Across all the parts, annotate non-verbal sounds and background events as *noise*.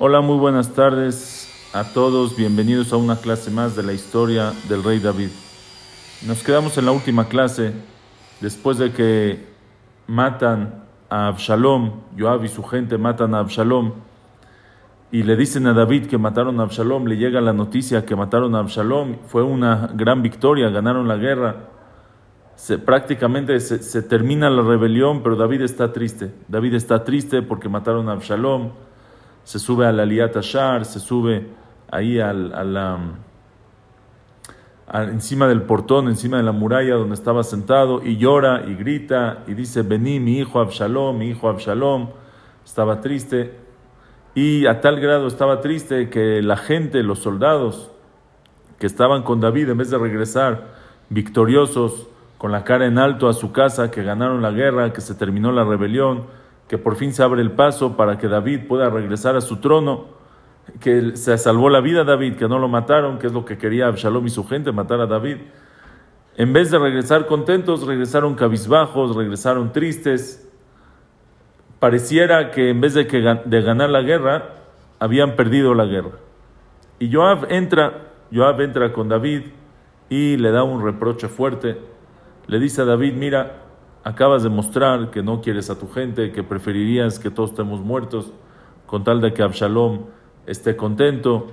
Hola, muy buenas tardes a todos. Bienvenidos a una clase más de la historia del rey David. Nos quedamos en la última clase después de que matan a Absalom, Joab y su gente matan a Absalom y le dicen a David que mataron a Absalom, le llega la noticia que mataron a Absalom, fue una gran victoria, ganaron la guerra. Se, prácticamente se, se termina la rebelión, pero David está triste. David está triste porque mataron a Absalom se sube al Aliat Ashar, se sube ahí al, encima del portón, encima de la muralla donde estaba sentado, y llora y grita y dice, vení mi hijo Absalom, mi hijo Absalom, estaba triste, y a tal grado estaba triste que la gente, los soldados que estaban con David, en vez de regresar victoriosos, con la cara en alto a su casa, que ganaron la guerra, que se terminó la rebelión, que por fin se abre el paso para que David pueda regresar a su trono, que se salvó la vida David, que no lo mataron, que es lo que quería Absalom y su gente, matar a David. En vez de regresar contentos, regresaron cabizbajos, regresaron tristes. Pareciera que en vez de, que, de ganar la guerra, habían perdido la guerra. Y Joab entra, Joab entra con David y le da un reproche fuerte. Le dice a David, mira, acabas de mostrar que no quieres a tu gente, que preferirías que todos estemos muertos, con tal de que Absalom esté contento.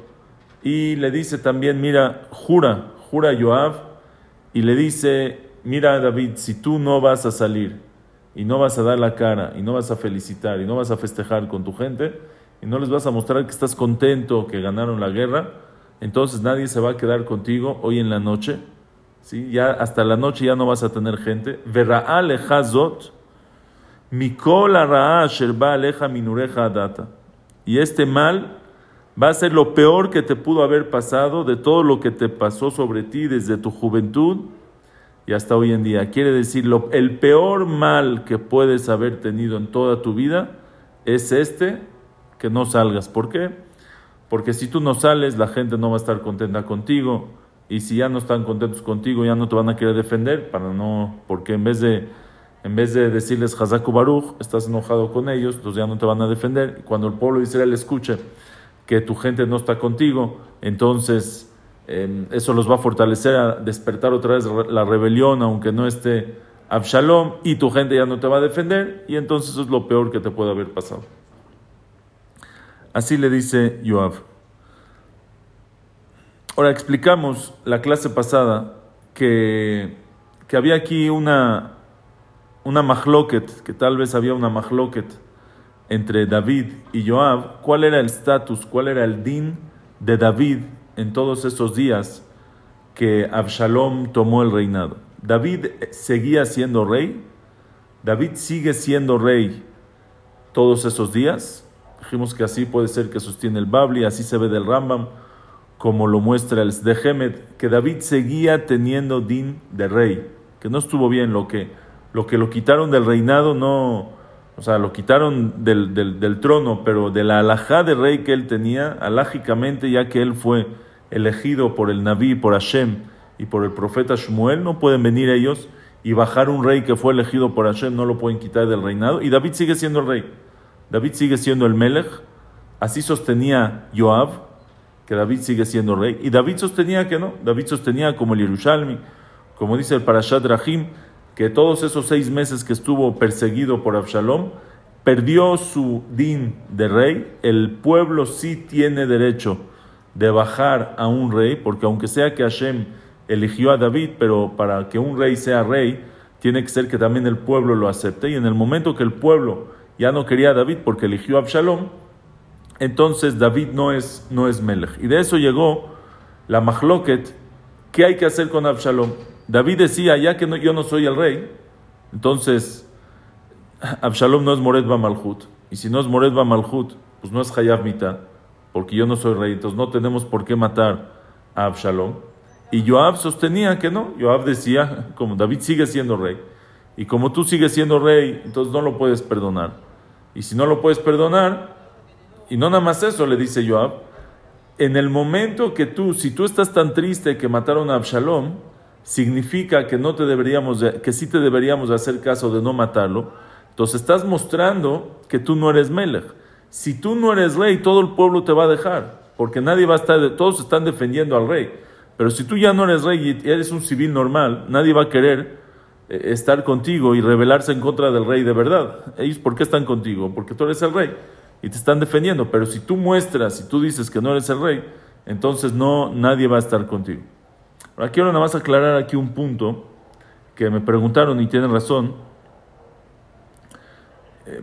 Y le dice también, mira, jura, jura Joab, y le dice, mira David, si tú no vas a salir y no vas a dar la cara y no vas a felicitar y no vas a festejar con tu gente y no les vas a mostrar que estás contento, que ganaron la guerra, entonces nadie se va a quedar contigo hoy en la noche ¿sí? ya hasta la noche ya no vas a tener gente. data. Y este mal va a ser lo peor que te pudo haber pasado de todo lo que te pasó sobre ti desde tu juventud y hasta hoy en día. Quiere decir, lo, el peor mal que puedes haber tenido en toda tu vida es este, que no salgas. ¿Por qué? Porque si tú no sales, la gente no va a estar contenta contigo y si ya no están contentos contigo, ya no te van a querer defender, para no, porque en vez de, en vez de decirles Hazaku Baruch, estás enojado con ellos, entonces ya no te van a defender. Cuando el pueblo de Israel escuche que tu gente no está contigo, entonces em, eso los va a fortalecer a despertar otra vez la rebelión, aunque no esté Absalom, y tu gente ya no te va a defender, y entonces eso es lo peor que te puede haber pasado. Así le dice Yoav. Ahora explicamos la clase pasada que, que había aquí una, una mahloket, que tal vez había una mahloket entre David y Joab. ¿Cuál era el estatus, cuál era el din de David en todos esos días que Absalom tomó el reinado? David seguía siendo rey. David sigue siendo rey todos esos días. Dijimos que así puede ser que sostiene el Babli, así se ve del Rambam como lo muestra el Sdehemet, que David seguía teniendo din de rey, que no estuvo bien lo que lo, que lo quitaron del reinado, no, o sea, lo quitaron del, del, trono, pero de la alajá de rey que él tenía, alágicamente, ya que él fue elegido por el Naví, por Hashem y por el profeta Shmuel, no pueden venir ellos y bajar un rey que fue elegido por Hashem, no lo pueden quitar del reinado, y David sigue siendo el rey. David sigue siendo el Melech, así sostenía Joab, que David sigue siendo rey. Y David sostenía que no. David sostenía como el Yerushalmi, como dice el Parashat Rahim, que todos esos seis meses que estuvo perseguido por Absalom, perdió su din de rey. El pueblo sí tiene derecho de bajar a un rey, porque aunque sea que Hashem eligió a David, pero para que un rey sea rey, tiene que ser que también el pueblo lo acepte. Y en el momento que el pueblo ya no quería a David porque eligió a Absalom, entonces David no es, no es Melech. Y de eso llegó la Mahloket, ¿qué hay que hacer con Absalom? David decía, ya que yo no soy el rey, entonces Absalom no es Mored Malhut. Y si no es Mored Malhut, pues no es Hayab Mita, porque yo no soy rey, entonces no tenemos por qué matar a Absalom. Y Joab sostenía que no, Joab decía, *laughs* como David sigue siendo rey, y como tú sigues siendo rey, entonces no lo puedes perdonar. Y si no lo puedes perdonar, y no nada más eso, le dice Joab, en el momento que tú, si tú estás tan triste que mataron a Absalom, significa que no te deberíamos, que sí te deberíamos hacer caso de no matarlo. Entonces estás mostrando que tú no eres Melech. si tú no eres rey, todo el pueblo te va a dejar, porque nadie va a estar, todos están defendiendo al rey. Pero si tú ya no eres rey y eres un civil normal, nadie va a querer eh, estar contigo y rebelarse en contra del rey de verdad. Ellos, ¿por qué están contigo? Porque tú eres el rey y te están defendiendo. Pero si tú muestras, si tú dices que no eres el rey, entonces no, nadie va a estar contigo. Ahora quiero nada más aclarar aquí un punto que me preguntaron y tienen razón. Eh,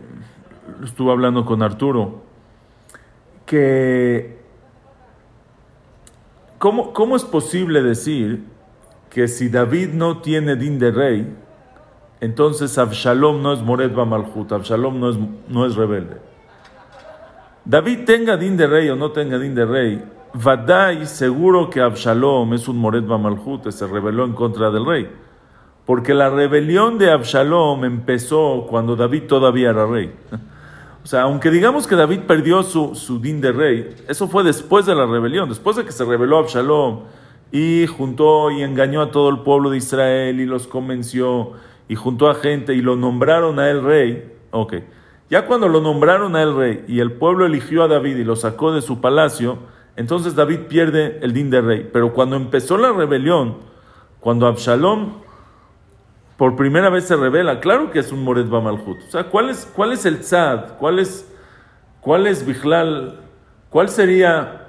estuve hablando con Arturo, que ¿cómo, ¿cómo, es posible decir que si David no tiene din de rey, entonces Absalom no es Mored Malhut, Absalom no es, no es rebelde? David tenga din de rey o no tenga din de rey, Vadai seguro que Absalom es un Mored Malhut, se rebeló en contra del rey. Porque la rebelión de Absalom empezó cuando David todavía era rey. *laughs* O sea, aunque digamos que David perdió su, su din de rey, eso fue después de la rebelión, después de que se rebeló Absalom y juntó y engañó a todo el pueblo de Israel y los convenció y juntó a gente y lo nombraron a él rey. Ok, ya cuando lo nombraron a él rey y el pueblo eligió a David y lo sacó de su palacio, entonces David pierde el din de rey. Pero cuando empezó la rebelión, cuando Absalom por primera vez se revela, claro que es un Moret Bamalhut. O sea, ¿cuál es, el tzad? ¿Cuál es, cuál es ¿Cuál sería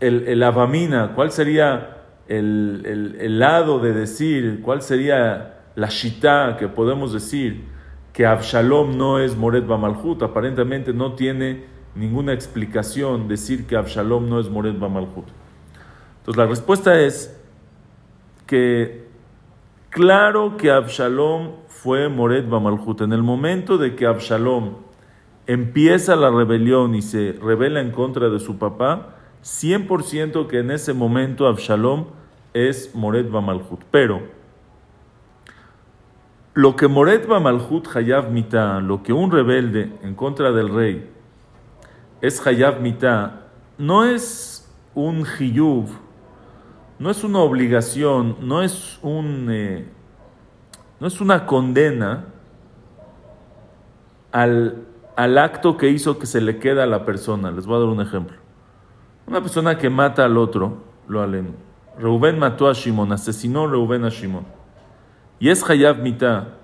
el, el avamina? ¿Cuál sería el, el, lado de decir? ¿Cuál sería la shita que podemos decir que Absalom no es Moret Bamalhut? Aparentemente no tiene ninguna explicación decir que Absalom no es Moret Bamalhut. Entonces la respuesta es que Claro que Absalom fue Moret Bamalhut. En el momento de que Absalom empieza la rebelión y se revela en contra de su papá, 100% que en ese momento Absalom es Moret Bamalhut. Pero lo que Moret Bamalhut Hayav Mita, lo que un rebelde en contra del rey es Hayav Mita, no es un Hiyuv no es una obligación, no es, un, eh, no es una condena al, al, acto que hizo que se le queda a la persona. Les voy a dar un ejemplo. Una persona que mata al otro, lo aleno. Reuben mató a Shimon, asesinó a Reuben a Shimon. Y es Hayab Mita,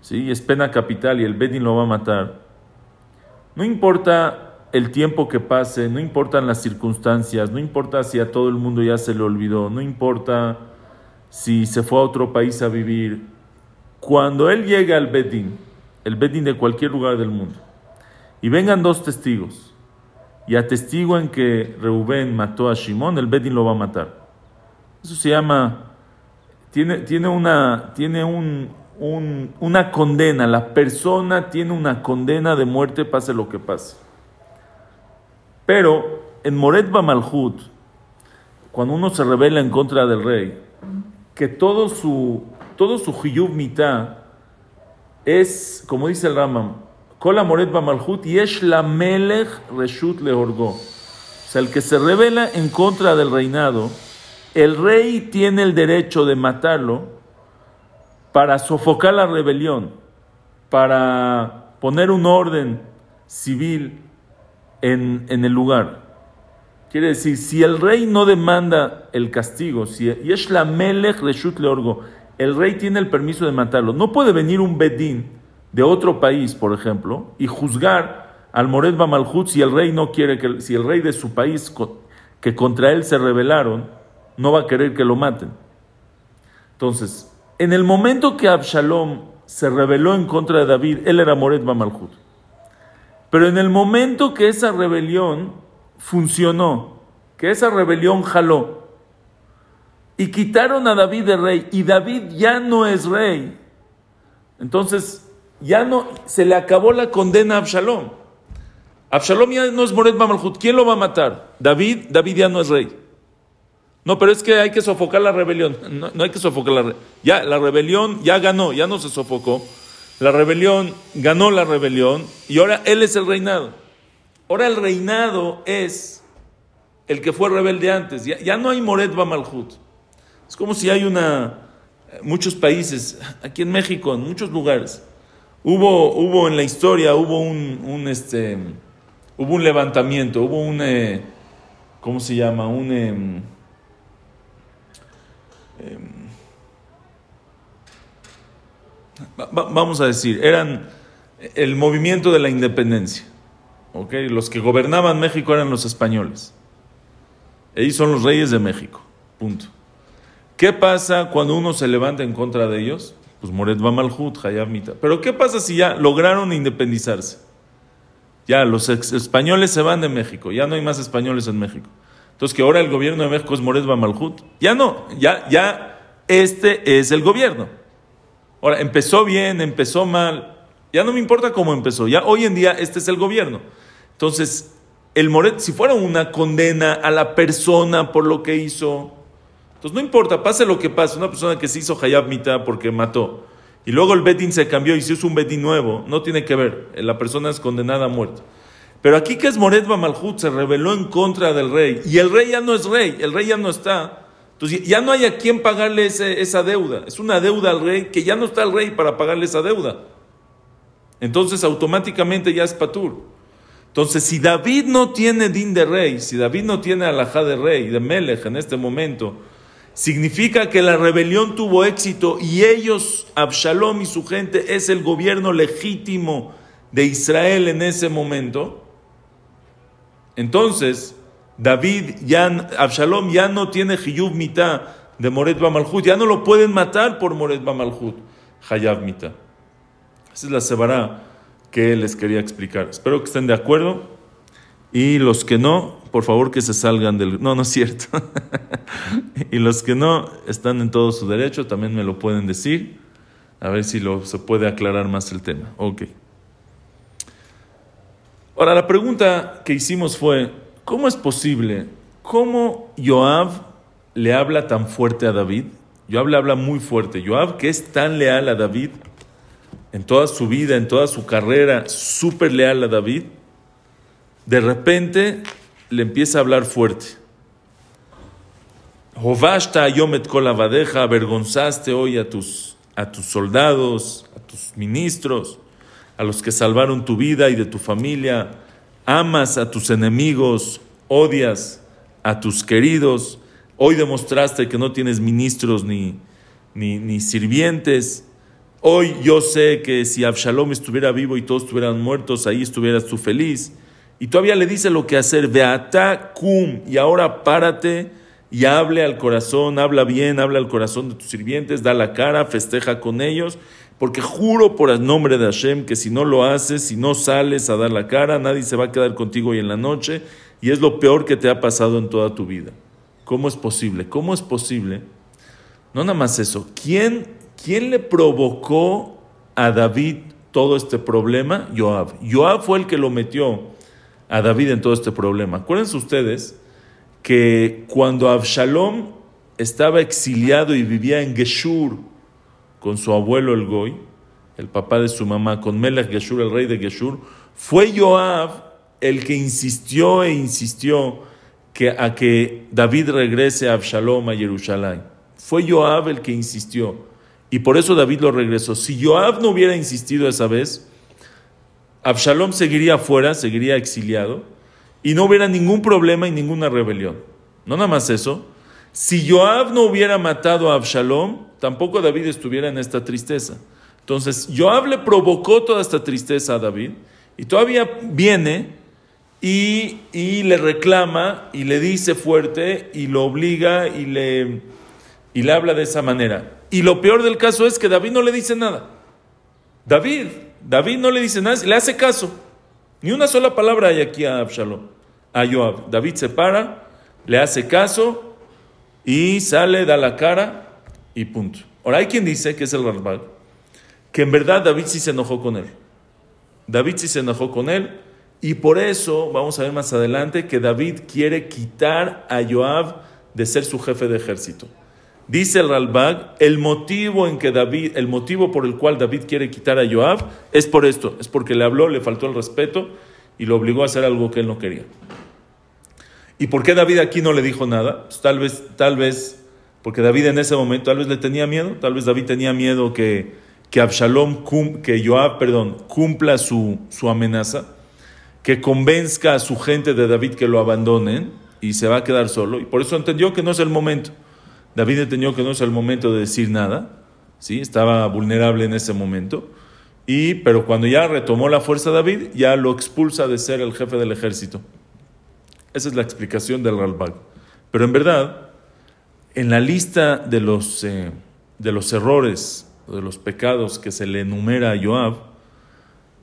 ¿sí? es pena capital y el Bedin lo va a matar. No importa el tiempo que pase, no importan las circunstancias, no importa si a todo el mundo ya se le olvidó, no importa si se fue a otro país a vivir. Cuando él llega al Bedín, el Bedín de cualquier lugar del mundo, y vengan dos testigos y atestiguen que Reubén mató a Shimón, el Bedín lo va a matar. Eso se llama, tiene, tiene, una, tiene un, una condena, la persona tiene una condena de muerte pase lo que pase. Pero en Moret Malhut, cuando uno se revela en contra del rey, que todo su, todo su mitá es, como dice el Ramam, Kola Moret Malhut yesh la melech reshut lehorgo. O sea, el que se revela en contra del reinado, el rey tiene el derecho de matarlo para sofocar la rebelión, para poner un orden civil en, el lugar. Quiere decir, si el rey no demanda el castigo, si es la melech reshut leorgo, el rey tiene el permiso de matarlo. No puede venir un bedín de otro país, por ejemplo, y juzgar al Mored Bamalhut si el rey no quiere que, si el rey de su país que contra él se rebelaron, no va a querer que lo maten. Entonces, en el momento que Absalom se rebeló en contra de David, él era Mored Bamalhut. Pero en el momento que esa rebelión funcionó, que esa rebelión jaló, y quitaron a David de rey, y David ya no es rey, entonces ya no, se le acabó la condena a Absalom. Absalom ya no es Moret Mamalhut. ¿Quién lo va a matar? David, David ya no es rey. No, pero es que hay que sofocar la rebelión. No, no hay que sofocar la rebelión. Ya, la rebelión ya ganó, ya no se sofocó. La rebelión ganó la rebelión y ahora él es el reinado. Ahora el reinado es el que fue rebelde antes. Ya, no hay Moret Bamalhut. Es como si hay una. Muchos países, aquí en México, en muchos lugares, hubo, hubo en la historia, hubo un, este, hubo un levantamiento, hubo un, eh, ¿cómo se llama? Un... Em, vamos a decir, eran el movimiento de la independencia. ¿okay? Los que gobernaban México eran los españoles. Ellos son los reyes de México. Punto. ¿Qué pasa cuando uno se levanta en contra de ellos? Pues Moret Bamalhut, Hayab Mita. Pero ¿qué pasa si ya lograron independizarse? Ya los españoles se van de México, ya no hay más españoles en México. Entonces que ahora el gobierno de México es Moret Bamalhut. Ya no, ya, ya este es el gobierno. Ahora, empezó bien, empezó mal, ya no me importa cómo empezó, ya hoy en día este es el gobierno. Entonces, el Moret, si fuera una condena a la persona por lo que hizo, entonces no importa, pase lo que pase, una persona que se hizo Hayab Mita porque mató, y luego el Betin se cambió y se hizo un Betin nuevo, no tiene que ver, la persona es condenada a muerte. Pero aquí que es Moret Bamalhut, se rebeló en contra del rey, y el rey ya no es rey, el rey ya no está. Entonces ya no hay a quién pagarle esa deuda. Es una deuda al rey que ya no está el rey para pagarle esa deuda. Entonces automáticamente ya es patur. Entonces si David no tiene din de rey, si David no tiene alajá de rey, de melech en este momento, significa que la rebelión tuvo éxito y ellos, Absalom y su gente, es el gobierno legítimo de Israel en ese momento. Entonces, David, ya, Absalom ya no tiene Hiyub Mita de Moret Bamalhut, ya no lo pueden matar por Moret Bamalhut, Hayab Mita. Esa es la Sebará que les quería explicar. Espero que estén de acuerdo y los que no, por favor que se salgan del... No, no es cierto. *laughs* y los que no están en todo su derecho también me lo pueden decir. A ver si lo, se puede aclarar más el tema. Ok. Ahora, la pregunta que hicimos fue, ¿Cómo es posible? ¿Cómo Joab le habla tan fuerte a David? Joab le habla muy fuerte. Joab, que es tan leal a David, en toda su vida, en toda su carrera, súper leal a David, de repente le empieza a hablar fuerte. Jovashta yomet avergonzaste hoy a tus, a tus soldados, a tus ministros, a los que salvaron tu vida y de tu familia. Amas a tus enemigos, odias a tus queridos, hoy demostraste que no tienes ministros ni, ni, sirvientes, hoy yo sé que si Absalom estuviera vivo y todos estuvieran muertos, ahí estuvieras tú feliz. Y todavía le dice lo que hacer, beata cum, y ahora párate y hable al corazón, habla bien, habla al corazón de tus sirvientes, da la cara, festeja con ellos porque juro por el nombre de Hashem que si no lo haces, si no sales a dar la cara, nadie se va a quedar contigo hoy en la noche y es lo peor que te ha pasado en toda tu vida. ¿Cómo es posible? ¿Cómo es posible? No nada más eso. ¿Quién, quién le provocó a David todo este problema? Joab. Joab fue el que lo metió a David en todo este problema. Acuérdense ustedes que cuando Absalom estaba exiliado y vivía en Geshur, con su abuelo el Goy, el papá de su mamá, con Melech Geshur, el rey de Geshur, fue Joab el que insistió e insistió que, a que David regrese a Absalom a Jerusalén. Fue Joab el que insistió. Y por eso David lo regresó. Si Joab no hubiera insistido esa vez, Absalom seguiría fuera, seguiría exiliado, y no hubiera ningún problema y ninguna rebelión. No nada más eso. Si Joab no hubiera matado a Absalom, tampoco David estuviera en esta tristeza. Entonces, Joab le provocó toda esta tristeza a David y todavía viene y, le reclama y le dice fuerte y lo obliga y le, y le habla de esa manera. Y lo peor del caso es que David no le dice nada. David, David no le dice nada, le hace caso. Ni una sola palabra hay aquí a Absalom, a Joab. David se para, le hace caso y sale, da la cara y punto. Ahora hay quien dice, que es el Rarbal, que en verdad David sí se enojó con él. David sí se enojó con él y por eso vamos a ver más adelante que David quiere quitar a Joab de ser su jefe de ejército. Dice el Ralbag, el motivo en que David, el motivo por el cual David quiere quitar a Joab es por esto, es porque le habló, le faltó el respeto y lo obligó a hacer algo que él no quería. ¿Y por qué David aquí no le dijo nada? Pues tal vez, tal vez porque David en ese momento tal vez le tenía miedo, tal vez David tenía miedo que, que Absalom, que Joab, perdón, cumpla su, su amenaza. que convenzca a su gente de David que lo abandonen y se va a quedar solo. Y por eso entendió que no es el momento. David entendió que no es el momento de decir nada. ¿sí? Estaba vulnerable en ese momento. Y, pero cuando ya retomó la fuerza David, ya lo expulsa de ser el jefe del ejército. Esa es la explicación del Ralbag. Pero en verdad, en la lista de los, eh, de los errores, de los pecados que se le enumera a Joab,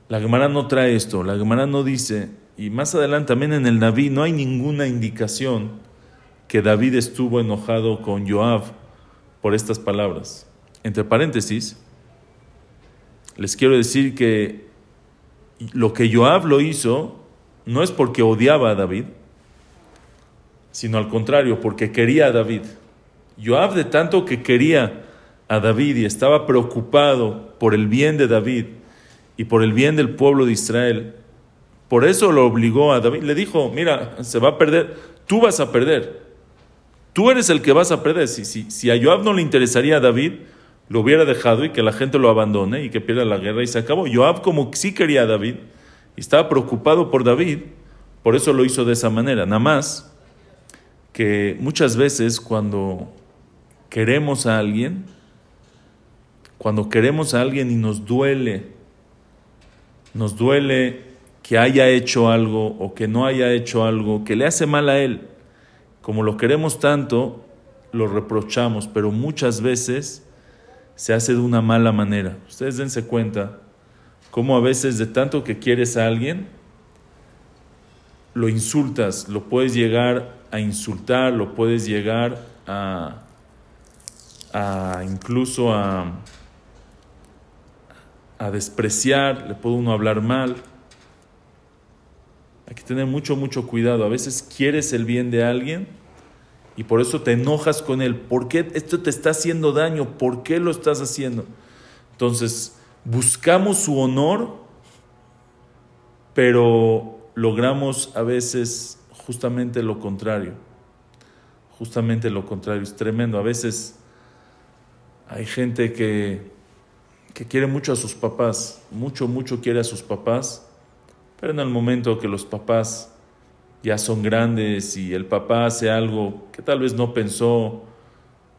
la Gemara no trae esto. La Gemara no dice, y más adelante también en el Naví no hay ninguna indicación que David estuvo enojado con Joab por estas palabras. Entre paréntesis, les quiero decir que lo que Joab lo hizo no es porque odiaba a David, sino al contrario, porque quería a David. Joab de tanto que quería a David y estaba preocupado por el bien de David y por el bien del pueblo de Israel, por eso lo obligó a David. Le dijo, mira, se va a perder, tú vas a perder. Tú eres el que vas a perder. Si, si, si a Joab no le interesaría a David, lo hubiera dejado y que la gente lo abandone y que pierda la guerra y se acabó. Joab como sí quería a David y estaba preocupado por David, por eso lo hizo de esa manera. Nada más que muchas veces cuando queremos a alguien, cuando queremos a alguien y nos duele, nos duele que haya hecho algo o que no haya hecho algo que le hace mal a él, como lo queremos tanto, lo reprochamos, pero muchas veces se hace de una mala manera. Ustedes dense cuenta cómo a veces de tanto que quieres a alguien, lo insultas, lo puedes llegar a insultar, lo puedes llegar a, a incluso a, a despreciar, le puede uno hablar mal. Hay que tener mucho, mucho cuidado. A veces quieres el bien de alguien y por eso te enojas con él. ¿Por qué esto te está haciendo daño? ¿Por qué lo estás haciendo? Entonces, buscamos su honor, pero logramos a veces justamente lo contrario. Justamente lo contrario. Es tremendo. A veces hay gente que, que quiere mucho a sus papás, mucho, mucho quiere a sus papás, pero en el momento que los papás ya son grandes y el papá hace algo que tal vez no pensó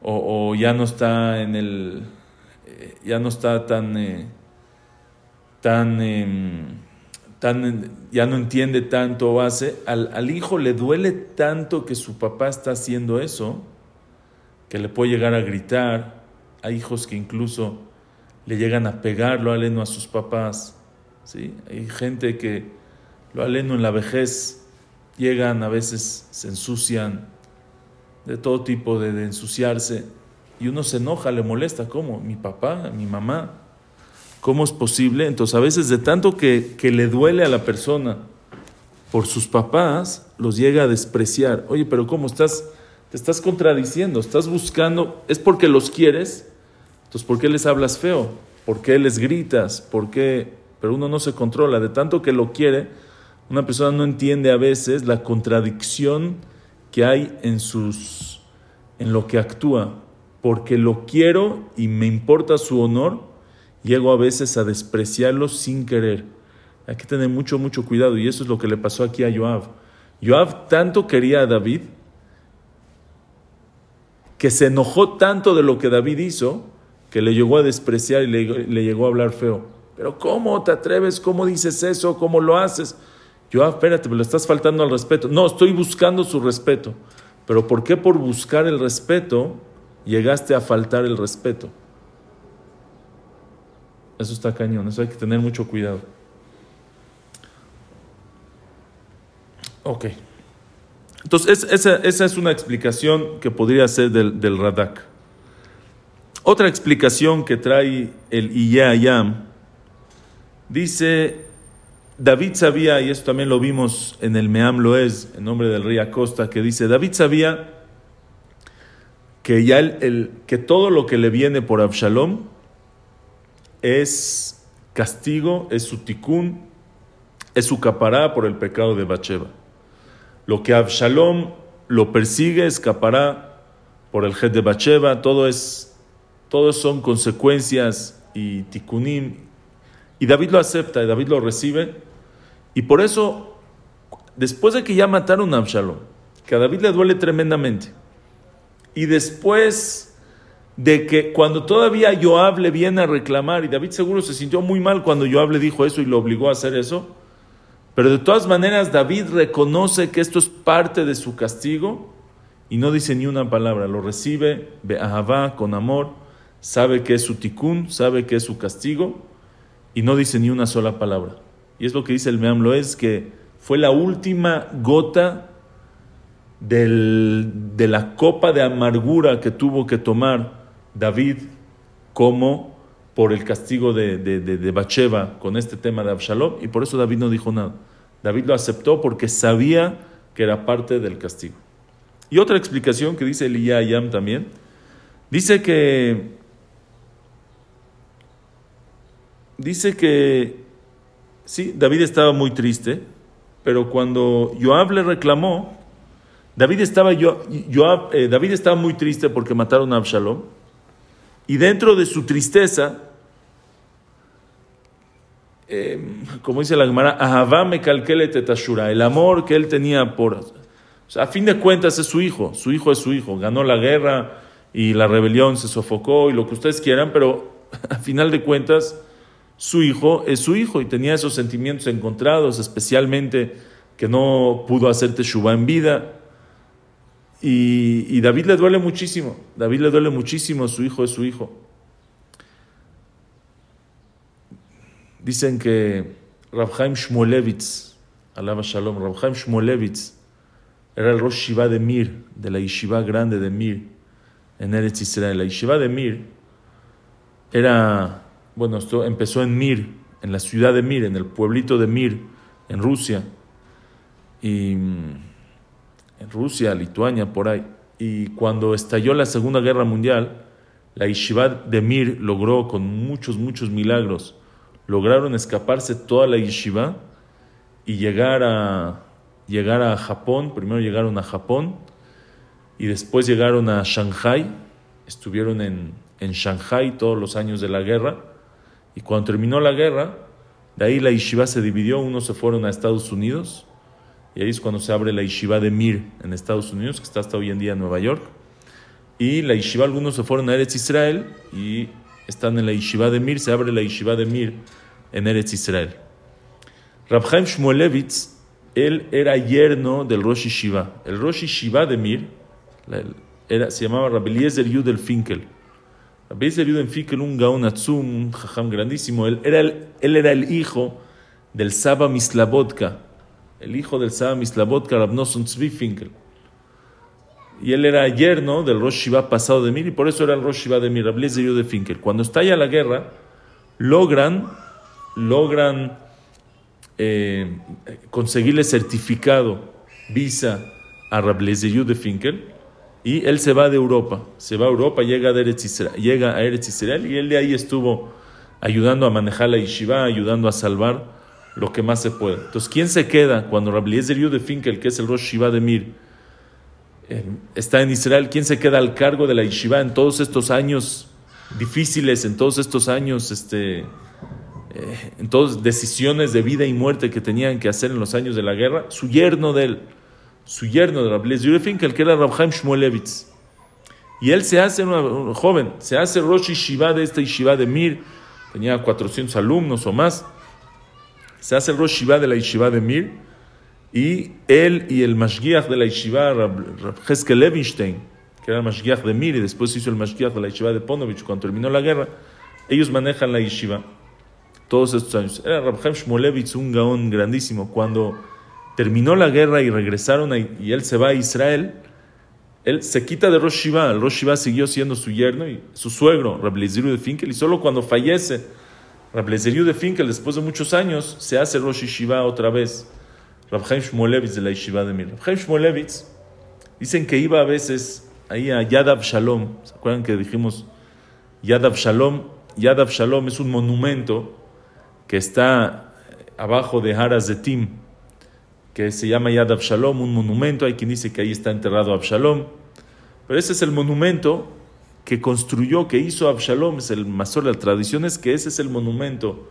o, ya no está en el eh, ya no está tan eh, tan em, ya no entiende tanto o hace al, al, hijo le duele tanto que su papá está haciendo eso que le puede llegar a gritar hay hijos que incluso le llegan a pegarlo aleno a sus papás ¿sí? hay gente que lo aleno en la vejez llegan, a veces se ensucian, de todo tipo de, ensuciarse, y uno se enoja, le molesta, ¿cómo? Mi papá, mi mamá, ¿cómo es posible? Entonces a veces de tanto que, que le duele a la persona por sus papás, los llega a despreciar. Oye, pero ¿cómo estás? Te estás contradiciendo, estás buscando, es porque los quieres, entonces ¿por qué les hablas feo? ¿Por qué les gritas? ¿Por qué? Pero uno no se controla, de tanto que lo quiere, una persona no entiende a veces la contradicción que hay en, sus, en lo que actúa. Porque lo quiero y me importa su honor, llego a veces a despreciarlo sin querer. Hay que tener mucho, mucho cuidado. Y eso es lo que le pasó aquí a Joab. Joab tanto quería a David que se enojó tanto de lo que David hizo que le llegó a despreciar y le, le llegó a hablar feo. Pero ¿cómo te atreves? ¿Cómo dices eso? ¿Cómo lo haces? Yo, ah, espérate, me lo estás faltando al respeto. No, estoy buscando su respeto. Pero ¿por qué por buscar el respeto llegaste a faltar el respeto? Eso está cañón, eso hay que tener mucho cuidado. Ok. Entonces, esa, es una explicación que podría ser del, del Radak. Otra explicación que trae el Iyayam dice David sabía, y esto también lo vimos en el Meam Loez, en nombre del rey Acosta, que dice, David sabía que, ya el, que todo lo que le viene por Absalom es castigo, es su ticún, es su capará por el pecado de Bacheva. Lo que Absalom lo persigue, escapará por el jet de Bacheva, todo es, todo son consecuencias y tikunim y David lo acepta y David lo recibe. Y por eso después de que ya mataron a Absalom, que a David le duele tremendamente, y después de que cuando todavía Joab le viene a reclamar, y David seguro se sintió muy mal cuando Joab le dijo eso y lo obligó a hacer eso, pero de todas maneras David reconoce que esto es parte de su castigo y no dice ni una palabra, lo recibe, be'ahavá, con amor, sabe que es su ticún, sabe que es su castigo y no dice ni una sola palabra. Y es lo que dice el Meamlo, es que fue la última gota de la copa de amargura que tuvo que tomar David como por el castigo de, de, de, Bacheva con este tema de Absalom, y por eso David no dijo nada. David lo aceptó porque sabía que era parte del castigo. Y otra explicación que dice Elías Ayam también, dice que dice que sí, David estaba muy triste, pero cuando Joab le reclamó, David estaba, yo, eh, David estaba muy triste porque mataron a Absalom. Y dentro de su tristeza, em, como dice la Gemara, me el amor que él tenía por... A fin de cuentas es su hijo, su hijo es su hijo. Ganó la guerra y la rebelión se sofocó y lo que ustedes quieran, pero *laughs* a final de cuentas su hijo es su hijo y tenía esos sentimientos encontrados, especialmente que no pudo hacer teshuva en vida. Y, David le duele muchísimo, David le duele muchísimo, su hijo es su hijo. Dicen que Rabhaim Shmolevitz, alaba Shalom, Rabhaim Shmolevitz era el Rosh Shiva de Mir, de la Yeshiva grande de Mir, en Eretz Israel. La Yeshiva de Mir era, bueno, esto empezó en Mir, en la ciudad de Mir, en el pueblito de Mir, en Rusia. Y Rusia, Lituania, por ahí. Y cuando estalló la Segunda Guerra Mundial, la Yeshiva de Mir logró con muchos, muchos milagros, lograron escaparse toda la Yeshiva y llegar a, llegar a Japón. Primero llegaron a Japón y después llegaron a Shanghai. Estuvieron en, en Shanghai todos los años de la guerra. Y cuando terminó la guerra, de ahí la Yeshiva se dividió. Unos se fueron a Estados Unidos y ahí es cuando se abre la Yeshiva de Mir en Estados Unidos, que está hasta hoy en día en Nueva York. Y la Yeshiva, algunos se fueron a Eretz Israel y están en la Yeshiva de Mir, se abre la Yeshiva de Mir en Eretz Israel. Rabhaim Shmulevitz, él era yerno del Rosh Yeshiva. El Rosh Yeshiva de Mir era, se llamaba Rabeliezer Yudel Finkel. Rabeliezer Yudel Finkel, un gaon atzum, un jajam grandísimo. Él era el, él era el hijo del Saba Mislavodka el hijo del Saba Mislavot Karabnoson Tzvi Finkel. Y él era yerno del Rosh Shiva pasado de Mir, y por eso era el Rosh Shiva de Mir, de de Finkel. Cuando estalla la guerra, logran, logran eh, conseguirle certificado, visa a Rablezeyu de Finkel, y él se va de Europa, se va a Europa, llega a Eretz Israel, llega a Eretz Israel y él de ahí estuvo ayudando a manejar la yeshiva, ayudando a salvar lo que más se puede. Entonces, ¿quién se queda cuando Rabbi Eliezer de Finkel, que es el Rosh Shiva de Mir, eh, está en Israel? ¿Quién se queda al cargo de la yeshiva en todos estos años difíciles, en todos estos años, este, eh, en todas decisiones de vida y muerte que tenían que hacer en los años de la guerra? Su yerno de él, su yerno de Rabbi Eliezer de Finkel, que era Rabhaim Shmulevitz. Y él se hace un joven, se hace Rosh Shiva de esta yeshiva de Mir, tenía 400 alumnos o más se hace el Rosh Shiva de la Yeshiva de Mir, y él y el Mashgiach de la Yeshiva, Rab Levinstein, que era el Mashgiach de Mir, y después hizo el Mashgiach de la Yeshiva de Ponovich cuando terminó la guerra, ellos manejan la Yeshiva todos estos años. Era Rabhaim Shmolevitz, un gaón grandísimo. Cuando terminó la guerra y regresaron y él se va a Israel, él se quita de Rosh Shiva. El Rosh Shiva siguió siendo su yerno y su suegro, Rabbi de Finkel, y solo cuando fallece Rablezeriu de Finkel, después de muchos años, se hace Rosh Yeshiva otra vez. Rabhaim Shmolevitz de la Yeshiva de Mir. Rabhaim Shmolevitz, dicen que iba a veces ahí a Yadav Shalom. ¿Se acuerdan que dijimos Yadav Shalom? Yadav Shalom es un monumento que está abajo de Haras de Tim, que se llama Yadav Shalom, un monumento. Hay quien dice que ahí está enterrado Absalom. Pero ese es el monumento que construyó, que hizo Absalom, es el masor la tradición, es que ese es el monumento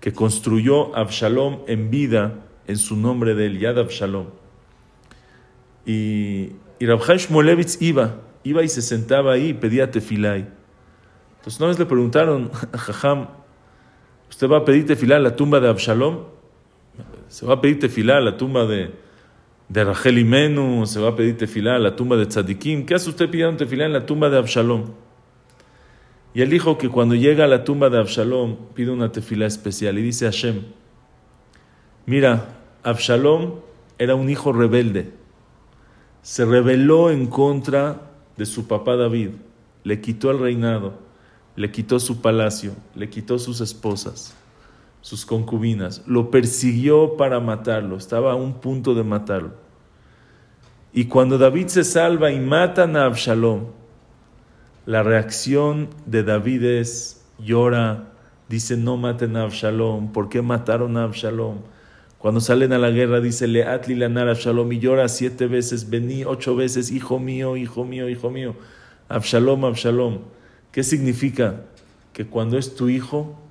que construyó Absalom en vida en su nombre de él, Yad Absalom. Y, y Rabjaim Shmulevitz iba, iba y se sentaba ahí y pedía tefilai. Entonces una vez le preguntaron *laughs* a Jajam, ¿usted va a pedir tefilá a la tumba de Absalom? ¿Se va a pedir tefilá a la tumba de, de Rachel Imenu? ¿Se va a pedir tefilá a la tumba de Tzadikim? ¿Qué hace usted pidiendo tefilá en la tumba de Absalom? Y él dijo que cuando llega a la tumba de Absalom pide una tefilá especial y dice a Hashem, mira, Absalom era un hijo rebelde, se rebeló en contra de su papá David, le quitó el reinado le quitó su palacio, le quitó sus esposas, sus concubinas, lo persiguió para matarlo, estaba a un punto de matarlo. Y cuando David se salva y matan a Absalom, la reacción de David es, llora, dice, no maten a Absalom, ¿por qué mataron a Absalom? Cuando salen a la guerra dice, le atli lanar Absalom y llora siete veces, vení ocho veces, hijo mío, hijo mío, hijo mío, Absalom, Absalom. ¿Qué significa? Que cuando es tu hijo,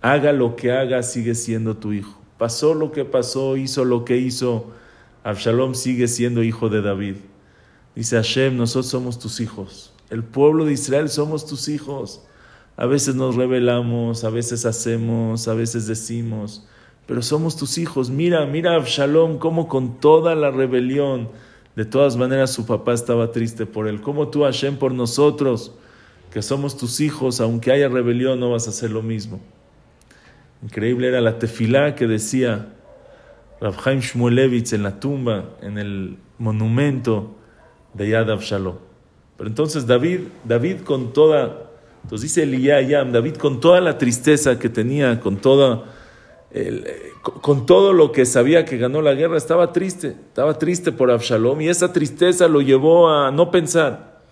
haga lo que haga, sigue siendo tu hijo. Pasó lo que pasó, hizo lo que hizo, Absalom sigue siendo hijo de David. Dice Hashem, nosotros somos tus hijos. El pueblo de Israel somos tus hijos. A veces nos rebelamos, a veces hacemos, a veces decimos, pero somos tus hijos. Mira, mira Absalom, cómo con toda la rebelión, de todas maneras su papá estaba triste por él. Como tú, Hashem, por nosotros que somos tus hijos, aunque haya rebelión, no vas a hacer lo mismo. Increíble era la tefilá que decía Rabhaim Shmulevitz en la tumba, en el monumento de Yad Avshalom. Pero entonces David, David con toda, entonces dice Eliyayam, David con toda la tristeza que tenía, con toda, con todo lo que sabía que ganó la guerra, estaba triste, estaba triste por Avshalom y esa tristeza lo llevó a no pensar.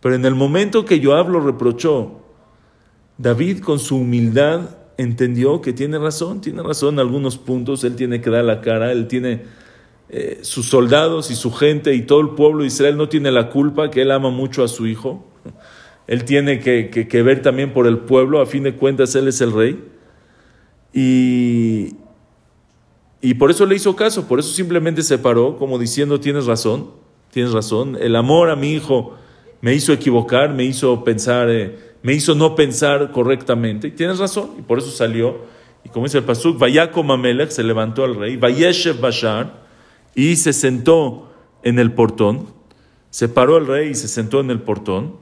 Pero en el momento que Joab lo reprochó, David con su humildad entendió que tiene razón, tiene razón en algunos puntos, él tiene que dar la cara, él tiene eh, sus soldados y su gente y todo el pueblo de Israel no tiene la culpa que él ama mucho a su hijo. Él tiene que, que ver también por el pueblo, a fin de cuentas él es el rey. Y, y por eso le hizo caso, por eso simplemente se paró, como diciendo, tienes razón, tienes razón, el amor a mi hijo me hizo equivocar, me hizo pensar, eh, me hizo no pensar correctamente. Y tienes razón, y por eso salió. Y como dice el Pasuk, Vayako Mamelech se levantó al rey, Vayeshev Bashar, y se sentó en el portón. Se paró el rey y se sentó en el portón.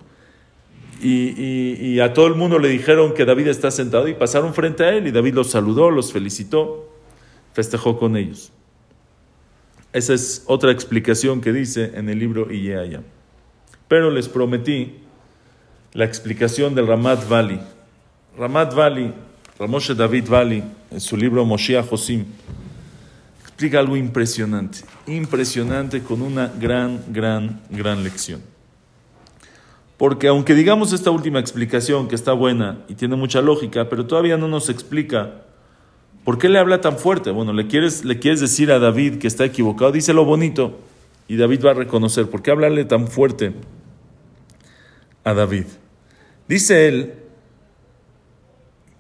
Y, y, a todo el mundo le dijeron que David está sentado y pasaron frente a él y David los saludó, los felicitó, festejó con ellos. Esa es otra explicación que dice en el libro Iyeaya. Pero les prometí la explicación del Ramat Vali. Ramat Vali, Ramoshe David Vali, en su libro Moshiach Josim, explica algo impresionante, impresionante con una gran, gran, gran lección. Porque aunque digamos esta última explicación, que está buena y tiene mucha lógica, pero todavía no nos explica por qué le habla tan fuerte. Bueno, le quieres, le quieres decir a David que está equivocado, dice lo bonito, y David va a reconocer, ¿por qué hablarle tan fuerte? A David. Dice él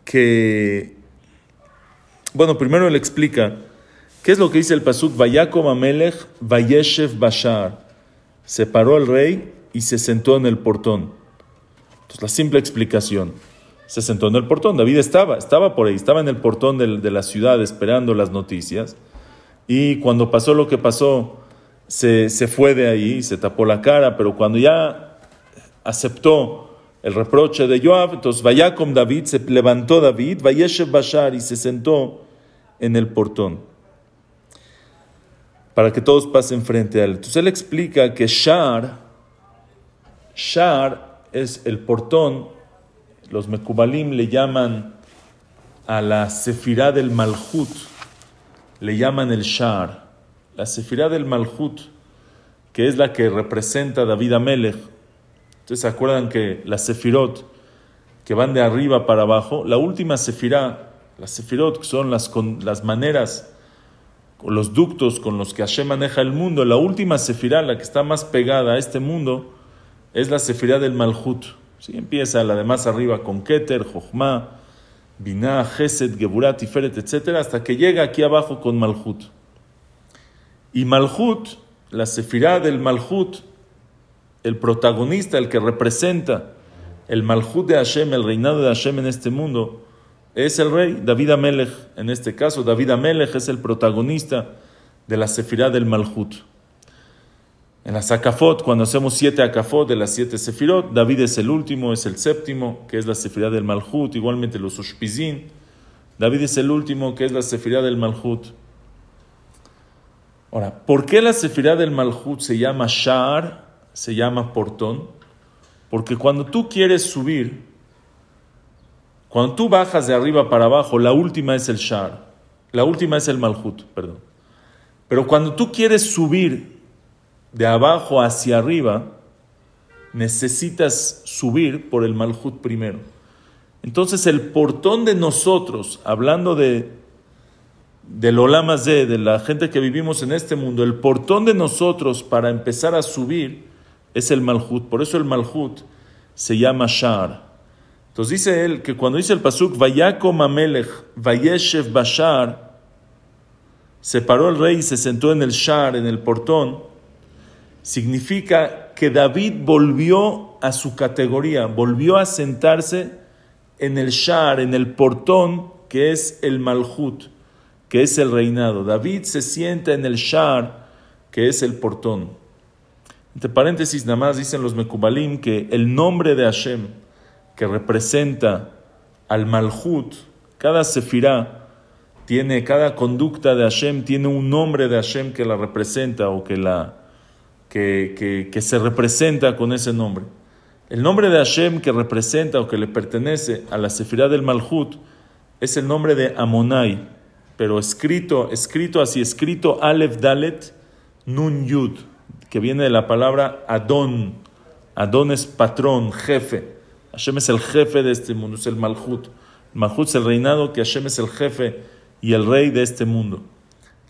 que, bueno, primero él explica qué es lo que dice el Pasuk, Vayakom Amelech, Vayeshev Bashar. Se paró el rey y se sentó en el portón. Entonces, la simple explicación. Se sentó en el portón. David estaba, estaba por ahí, estaba en el portón de, de la ciudad esperando las noticias. Y cuando pasó lo que pasó, se, se fue de ahí, se tapó la cara, pero cuando ya aceptó el reproche de Joab, entonces vaya con David, se levantó David, Vayeshev Bashar y se sentó en el portón para que todos pasen frente a él. Entonces él explica que Shar, Shar es el portón, los Mekubalim le llaman a la Sefirá del Malhut, le llaman el Shar. La Sefirá del Malhut, que es la que representa a David Amelech, Ustedes se acuerdan que las sefirot que van de arriba para abajo, la última sefirá, las sefirot son las, las maneras, los ductos con los que Hashem maneja el mundo, la última sefirá, la que está más pegada a este mundo, es la sefirá del Malhut. ¿Sí? Empieza la de más arriba con Keter, Jochma, Binah, Gesed, Geburat, Tiferet, etc., hasta que llega aquí abajo con Malhut. Y Malhut, la sefirá del Malhut, el protagonista, el que representa el Malhut de Hashem, el reinado de Hashem en este mundo, es el rey David Amelech. En este caso, David Amelech es el protagonista de la sefirá del Malhut. En la Sakafot, cuando hacemos siete Akafot de las siete Sefirot, David es el último, es el séptimo, que es la Sefirá del Malhut, igualmente los Ushpizin. David es el último, que es la Sefirá del Malhut. Ahora, ¿por qué la Sefirá del Malhut se llama Shar, se llama portón? Porque cuando tú quieres subir, cuando tú bajas de arriba para abajo, la última es el Shar, la última es el Malhut, perdón. Pero cuando tú quieres subir de abajo hacia arriba, necesitas subir por el Malhut primero. Entonces el portón de nosotros, hablando de del Olamas de, de la gente que vivimos en este mundo, el portón de nosotros para empezar a subir es el Malhut. Por eso el Malhut se llama Shar. Entonces dice él que cuando dice el Pasuk, Vayakom Amelech, Vayeshev Bashar, se paró el rey y se sentó en el Shar, en el portón, significa que David volvió a su categoría, volvió a sentarse en el shar, en el portón, que es el malhut, que es el reinado. David se sienta en el shar, que es el portón. Entre paréntesis, nada más dicen los Mekubalim que el nombre de Hashem, que representa al malhut, cada sefirá, tiene, cada conducta de Hashem tiene un nombre de Hashem que la representa o que la, que, se representa con ese nombre. El nombre de Hashem que representa o que le pertenece a la Sefirá del Malhut es el nombre de Amonai, pero escrito, escrito así, escrito Aleph Dalet Nun Yud, que viene de la palabra Adon. Adon es patrón, jefe. Hashem es el jefe de este mundo, es el Malhut. Malhut es el reinado que Hashem es el jefe y el rey de este mundo.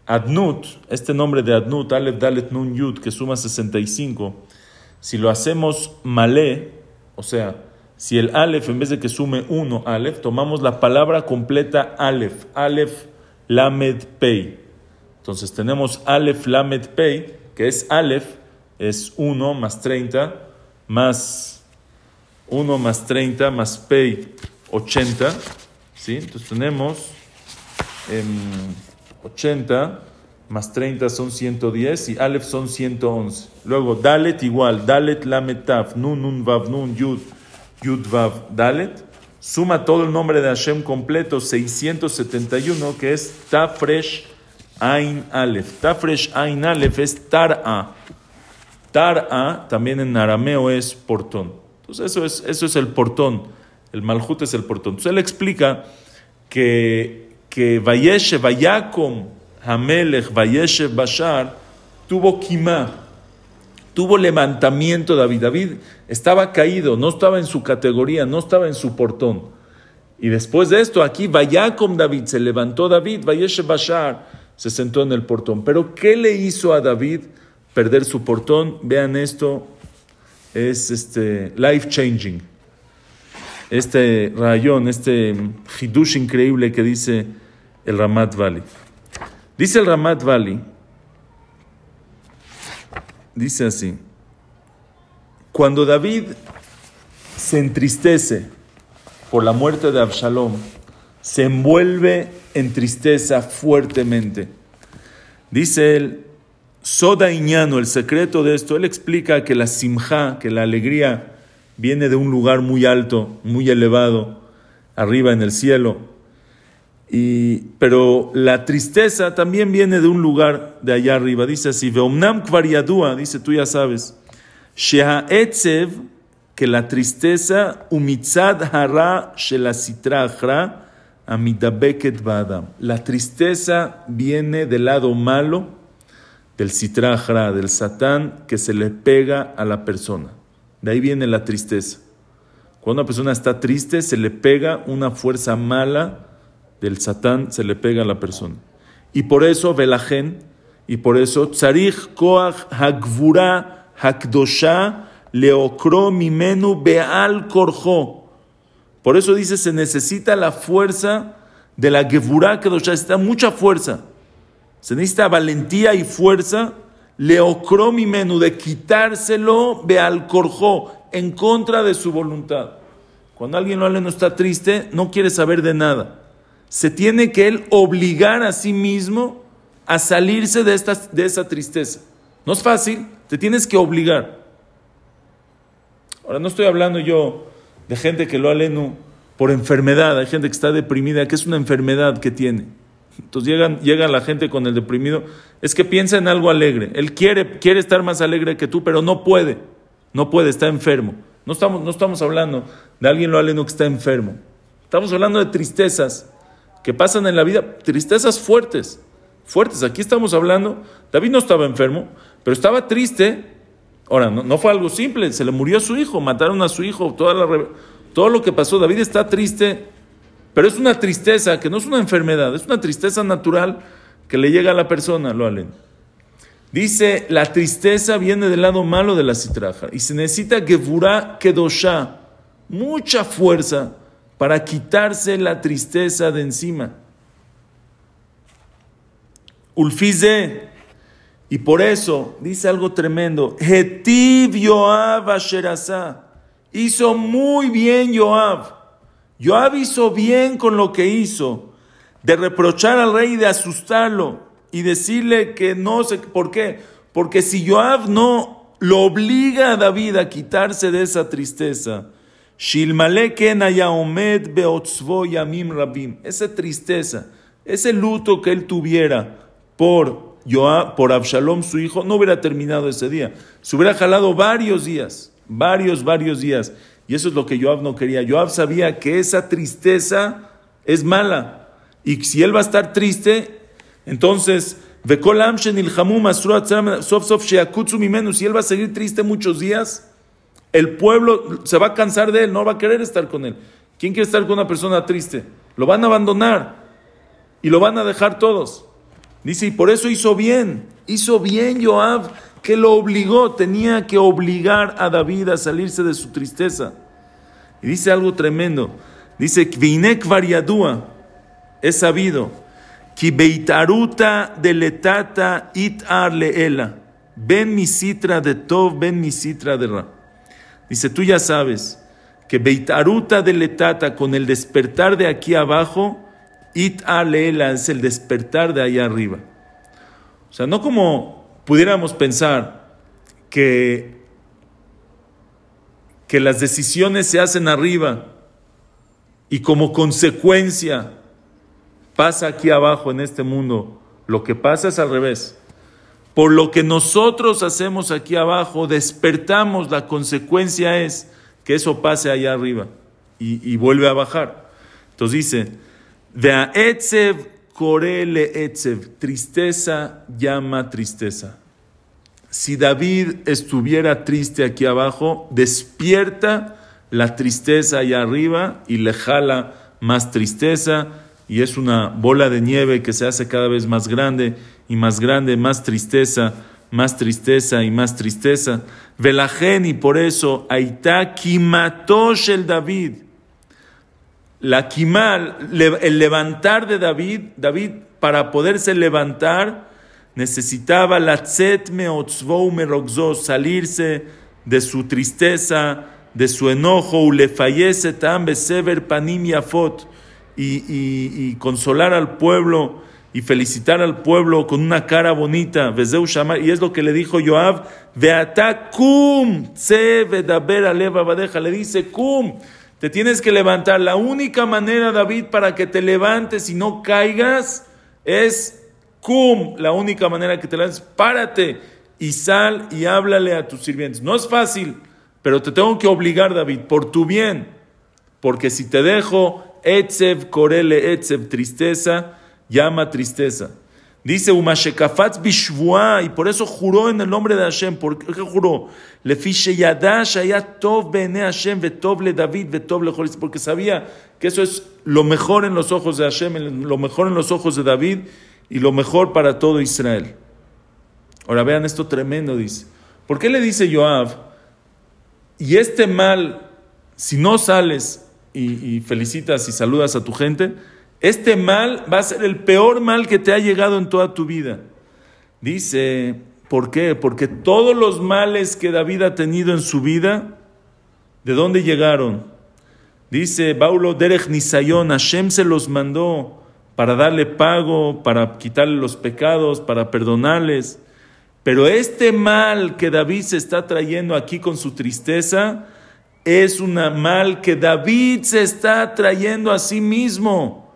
Adnut, este nombre de Adnut, Aleph Dalet Nun Yud, que suma 65, si lo hacemos malé, o sea, si el Aleph en vez de que sume 1 Aleph, tomamos la palabra completa Aleph, Aleph Lamed Pei. Entonces tenemos Aleph Lamed Pei, que es Aleph, es 1 más 30, más 1 más 30, más Pei, 80. ¿sí? Entonces tenemos... Em, 80 más 30 son 110 y Aleph son 111. Luego Dalet igual, Dalet Lametaf, Nun Nun Vav Nun Yud, Yud Vav Dalet. Suma todo el nombre de Hashem completo, 671, que es Tafresh Ain Aleph. Tafresh Ain Aleph es Tar'a. Tar'a también en arameo es portón. Entonces eso es, eso es el portón. El Malhut es el portón. Entonces él explica que que Vayeshev, Vayakom, Hamelech, Vayeshev, Bashar, tuvo Kima, tuvo levantamiento David. David estaba caído, no estaba en su categoría, no estaba en su portón. Y después de esto, aquí Vayakom David, se levantó David, Vayeshev Bashar, se sentó en el portón. Pero ¿qué le hizo a David perder su portón? Vean esto, es este, life changing este rayón, este hidush increíble que dice el Ramat Valley. Dice el Ramat Valley, dice así, cuando David se entristece por la muerte de Absalom, se envuelve en tristeza fuertemente. Dice él, Soda Iñano, el secreto de esto, él explica que la simja, que la alegría, viene de un lugar muy alto, muy elevado, arriba en el cielo. Y, pero la tristeza también viene de un lugar de allá arriba. Dice así, Veomnam kvariadua, dice tú ya sabes, Sheha etzev, que la tristeza, umitzad hara shelasitra amidabeket badam. La tristeza viene del lado malo del citrajra, del satán que se le pega a la persona. De ahí viene la tristeza. Cuando una persona está triste, se le pega una fuerza mala del Satán, se le pega a la persona. Y por eso, Velajen, y por eso, Tzarich Koach Hagvura Hakdosha Leokro Mimenu Beal Korjo. Por eso dice, se necesita la fuerza de la Gevurah Kedoshá, necesita mucha fuerza. Se necesita valentía y fuerza, leocromi menú, de quitárselo, ve al corjó, en contra de su voluntad. Cuando alguien lo no está triste, no quiere saber de nada. Se tiene que él obligar a sí mismo a salirse de, esta, de esa tristeza. No es fácil, te tienes que obligar. Ahora no estoy hablando yo de gente que lo alenu por enfermedad, hay gente que está deprimida, que es una enfermedad que tiene. Entonces llegan, llega la gente con el deprimido, es que piensa en algo alegre. Él quiere, quiere estar más alegre que tú, pero no puede. No puede, está enfermo. No estamos, no estamos hablando de alguien lo aleno que está enfermo. Estamos hablando de tristezas que pasan en la vida, tristezas fuertes, fuertes. Aquí estamos hablando, David no estaba enfermo, pero estaba triste. Ahora, no, fue algo simple, se le murió a su hijo, mataron a su hijo, toda la, todo lo que pasó. David está triste, pero es una tristeza que no es una enfermedad, es una tristeza natural que le llega a la persona, lo aleno. Dice, la tristeza viene del lado malo de la citraja y se necesita que kedosha, mucha fuerza para quitarse la tristeza de encima. Ulfize, y por eso dice algo tremendo, Yoav Asherasa, hizo muy bien Yoav. Yoav hizo bien con lo que hizo, de reprochar al rey de asustarlo y decirle que no sé por qué. Porque si Joab no lo obliga a David a quitarse de esa tristeza, esa tristeza, ese luto que él tuviera por, Joab, por Absalom, su hijo, no hubiera terminado ese día. Se hubiera jalado varios días, varios, varios días. Y eso es lo que Joab no quería. Joab sabía que esa tristeza es mala. Y si él va a estar triste, entonces, si él va a seguir triste muchos días, el pueblo se va a cansar de él, no va a querer estar con él. ¿Quién quiere estar con una persona triste? Lo van a abandonar y lo van a dejar todos. Dice, y por eso hizo bien, hizo bien Joab, que lo obligó, tenía que obligar a David a salirse de su tristeza. Y dice algo tremendo, dice, Kvinek variadúa, es sabido Ki beitaruta deletata itar leela. Ven mi citra de Tov, ven mi citra de Ra. Dice, tú ya sabes que beitaruta deletata, con el despertar de aquí abajo, itar leela es el despertar de allá arriba. O sea, no como pudiéramos pensar que, que las decisiones se hacen arriba y como consecuencia pasa aquí abajo en este mundo, lo que pasa es al revés. Por lo que nosotros hacemos aquí abajo, despertamos, la consecuencia es que eso pase allá arriba y, vuelve a bajar. Entonces dice, de etzev korele etzev, tristeza llama tristeza. Si David estuviera triste aquí abajo, despierta la tristeza allá arriba y le jala más tristeza y es una bola de nieve que se hace cada vez más grande y más grande, más tristeza, más tristeza y más tristeza. Velajen y por eso, Aitá Kimatosh el David. La Kimal, el levantar de David, David para poderse levantar necesitaba la tzet meotzvou merogzo, salirse de su tristeza, de su enojo, le fallece tambe sever panim yafot y, consolar al pueblo y felicitar al pueblo con una cara bonita. Y es lo que le dijo Joab. kum, Le dice, kum, te tienes que levantar. La única manera, David, para que te levantes y no caigas es kum. La única manera que te levantes, párate y sal y háblale a tus sirvientes. No es fácil, pero te tengo que obligar, David, por tu bien. Porque si te dejo, Etzev korele etzev, tristeza, llama tristeza. Dice Umashekafat bishvua, y por eso juró en el nombre de Hashem. ¿Por qué juró? Le tov bene Hashem vetov le David vetov le porque sabía que eso es lo mejor en los ojos de Hashem, lo mejor en los ojos de David y lo mejor para todo Israel. Ahora vean esto tremendo, dice. ¿Por qué le dice Joab? Y este mal, si no sales y, felicitas y saludas a tu gente, Este mal va a ser el peor mal que te ha llegado en toda tu vida. Dice, ¿por qué? Porque todos los males que David ha tenido en su vida, ¿de dónde llegaron? Dice Baulo Derech Nisayon, Hashem se los mandó para darle pago, para quitarle los pecados, para perdonarles. Pero este mal que David se está trayendo aquí con su tristeza es un mal que David se está trayendo a sí mismo.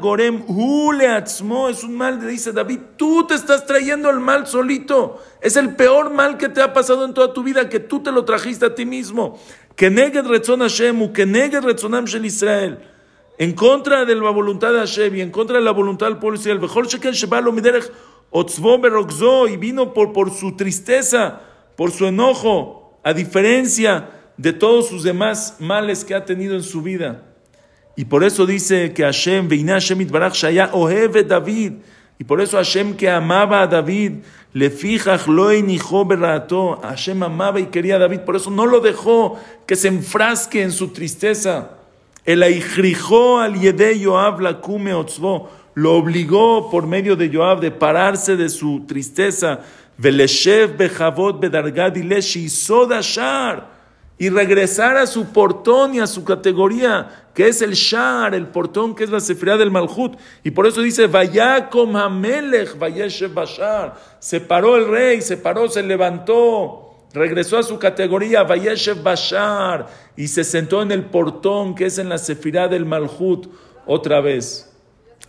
Gorem es un mal, dice David, tú te estás trayendo el mal solito. Es el peor mal que te ha pasado en toda tu vida, que tú te lo trajiste a ti mismo. Que Retzon Hashem, que neged Israel. En contra de la voluntad de Hashem y en contra de la voluntad del pueblo Israel. Mejor Shekel Shebalo Miderech y vino por, por su tristeza, por su enojo, a diferencia de todos sus demás males que ha tenido en su vida. Y por eso dice que Hashem, Veina Hashem Itbarach Shaya Oheve David. Y por eso Hashem que amaba a David, le fija Hashem amaba y quería a David, por eso no lo dejó que se enfrasque en su tristeza. El aijrijó al Yede Yoab la kume otzvo, lo obligó por medio de Joab de pararse de su tristeza. Veleshev bechavot bedargad y shar y regresar a su portón y a su categoría, que es el Shar, el portón, que es la Sefirá del Malhut. Y por eso dice, Vayakom Hamelech, Vayeshev Bashar. Se paró el rey, se paró, se levantó, regresó a su categoría, Vayeshev Bashar, y se sentó en el portón, que es en la Sefirá del Malhut, otra vez.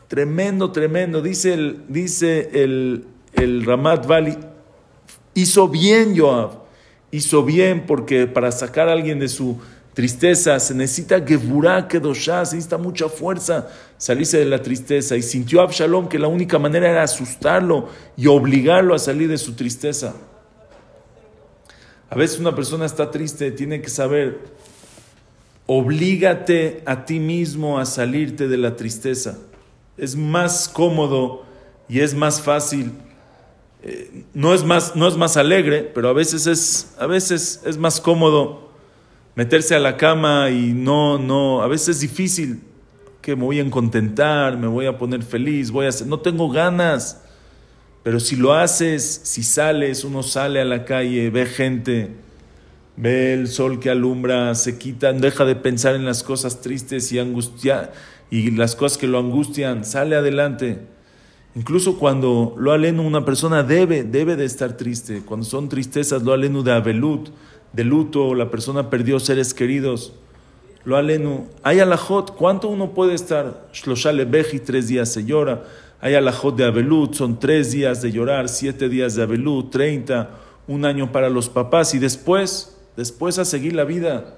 Tremendo, tremendo. Dice el, dice el, el Ramat Vali, hizo bien Joab hizo bien porque para sacar a alguien de su tristeza se necesita Gevurah Kedoshá, se necesita mucha fuerza salirse de la tristeza. Y sintió Absalom que la única manera era asustarlo y obligarlo a salir de su tristeza. A veces una persona está triste, tiene que saber, oblígate a ti mismo a salirte de la tristeza. Es más cómodo y es más fácil eh, no, es más, no es más alegre, pero a veces es, a veces es más cómodo meterse a la cama y no, no, a veces es difícil que me voy a contentar, me voy a poner feliz, voy a hacer, no tengo ganas. Pero si lo haces, si sales, uno sale a la calle, ve gente, ve el sol que alumbra, se quita, deja de pensar en las cosas tristes y angustia y las cosas que lo angustian, sale adelante. Incluso cuando lo alenu, una persona debe, debe de estar triste. Cuando son tristezas, lo alenu de abelut, de luto, la persona perdió seres queridos. Lo alenu, hay alajot, ¿cuánto uno puede estar? Shloshale tres días se llora. Hay alajot de abelut, son tres días de llorar, siete días de abelut, treinta, un año para los papás y después, después a seguir la vida,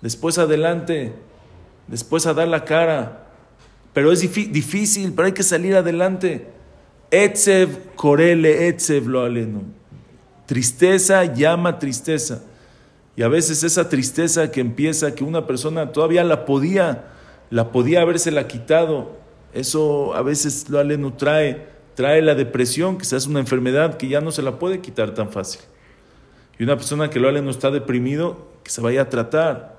después adelante, después a dar la cara. Pero es difícil, pero hay que salir adelante. Etzev korele etzev lo alenu. Tristeza llama tristeza. Y a veces esa tristeza que empieza, que una persona todavía la podía, la podía habérsela quitado, eso a veces lo alenu trae, trae la depresión, que es una enfermedad que ya no se la puede quitar tan fácil. Y una persona que lo alenu está deprimido, que se vaya a tratar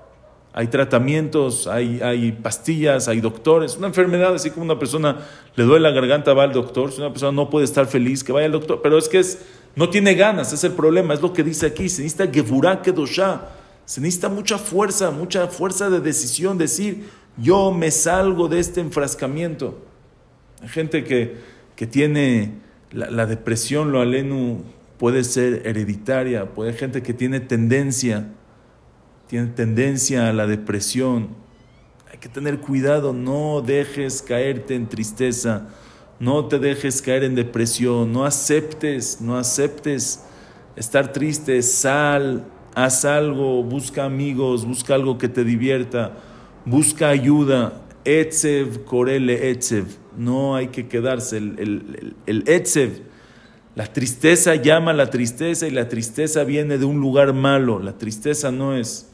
hay tratamientos, hay, hay, pastillas, hay doctores. Una enfermedad, así como una persona le duele la garganta, va al doctor. Si una persona no puede estar feliz, que vaya al doctor. Pero es que es, no tiene ganas, es el problema, es lo que dice aquí. Se necesita Gevurah Kedoshá. Se necesita mucha fuerza, mucha fuerza de decisión. Decir, yo me salgo de este enfrascamiento. Hay gente que, que tiene la, la depresión, lo alenu, puede ser hereditaria. Puede gente que tiene tendencia tiene tendencia a la depresión. Hay que tener cuidado, no dejes caerte en tristeza, no te dejes caer en depresión, no aceptes, no aceptes estar triste, sal, haz algo, busca amigos, busca algo que te divierta, busca ayuda. Etzev, korele etzev. No hay que quedarse. El, el, el, etzev, la tristeza llama a la tristeza y la tristeza viene de un lugar malo. La tristeza no es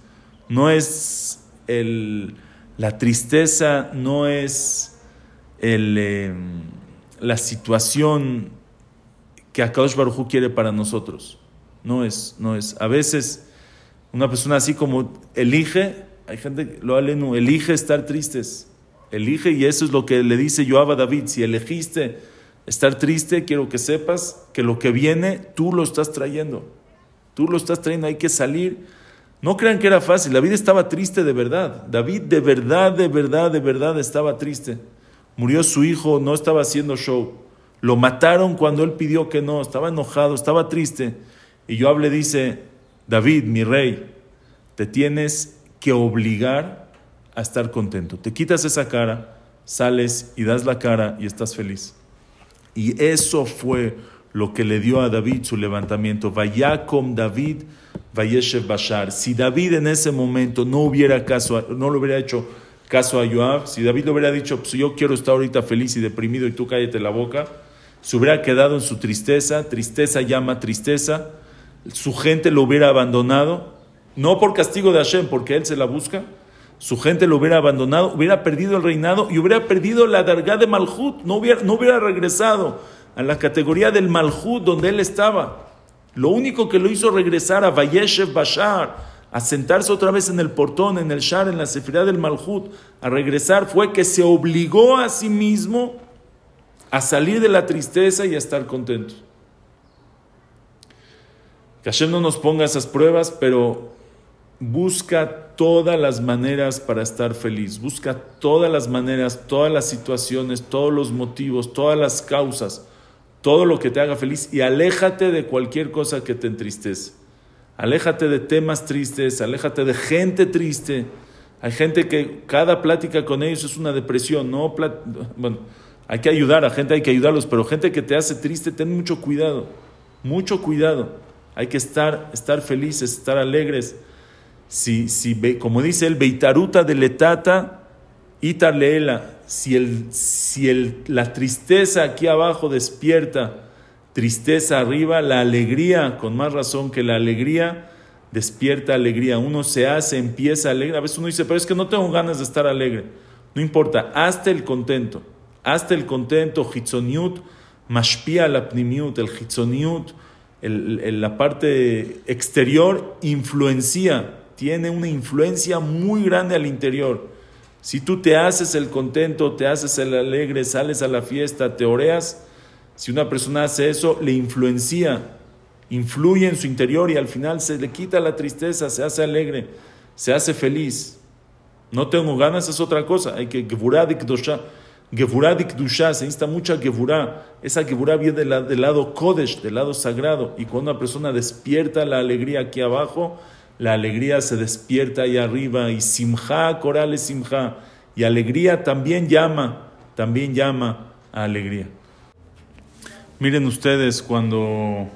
no es el, la tristeza, no es el, em, la situación que Akadosh Baruj quiere para nosotros. No es, no es. A veces una persona así como elige, Hay gente, lo alenu, elige estar tristes. Elige y eso es lo que le dice Joab a David. Si elegiste estar triste, quiero que sepas que lo que viene tú lo estás trayendo. Tú lo estás trayendo, hay que salir. No crean que era fácil. David estaba triste de verdad. David de verdad, de verdad, de verdad estaba triste. Murió su hijo, no estaba haciendo show. Lo mataron cuando él pidió que no. Estaba enojado, estaba triste. Y Joab le dice, David, mi rey, te tienes que obligar a estar contento. Te quitas esa cara, sales y das la cara y estás feliz. Y eso fue lo que le dio a David su levantamiento. Vaya con David, Vayeshev Bashar. Si David en ese momento no hubiera caso, no le hubiera hecho caso a Joab, si David le hubiera dicho, pues yo quiero estar ahorita feliz y deprimido y tú cállate la boca, se hubiera quedado en su tristeza, tristeza llama tristeza, su gente lo hubiera abandonado, no por castigo de Hashem, porque él se la busca, su gente lo hubiera abandonado, hubiera perdido el reinado y hubiera perdido la dargá de Malhut, no hubiera, no hubiera regresado a la categoría del Malhut donde él estaba. Lo único que lo hizo regresar a Vayeshev Bashar, a sentarse otra vez en el portón, en el Shar, en la Sefirá del Malhut, a regresar, fue que se obligó a sí mismo a salir de la tristeza y a estar contento. Que Hashem no nos ponga esas pruebas, pero busca todas las maneras para estar feliz. Busca todas las maneras, todas las situaciones, todos los motivos, todas las causas, todo lo que te haga feliz y aléjate de cualquier cosa que te entristece. Aléjate de temas tristes, aléjate de gente triste. Hay gente que cada plática con ellos es una depresión, no bueno, hay que ayudar a gente, hay que ayudarlos, pero gente que te hace triste, ten mucho cuidado, mucho cuidado. Hay que estar, estar felices, estar alegres. Si, si, como dice el Beitaruta de Letata, Itar leela, si, el, si el, la tristeza aquí abajo despierta, tristeza arriba, la alegría, con más razón que la alegría, despierta alegría. Uno se hace, empieza alegre. A veces uno dice, pero es que no tengo ganas de estar alegre. No importa, hazte el contento hasta el contento, hitzoniut, mashpia la pnimiut, el hitzoniut, la parte exterior influencia, tiene una influencia muy grande al interior. Si tú te haces el contento, te haces el alegre, sales a la fiesta, te oreas, si una persona hace eso, le influencia, influye en su interior y al final se le quita la tristeza, se hace alegre, se hace feliz. No tengo ganas, es otra cosa. Hay que Gevurah Dikdusha, se necesita mucha Gevurah. Esa Gevurah viene del, lado Kodesh, del lado sagrado. Y cuando una persona despierta la alegría aquí abajo, la alegría se despierta ahí arriba. Y Simcha, Coral Simcha. Y alegría también llama, también llama a alegría. Miren ustedes cuando,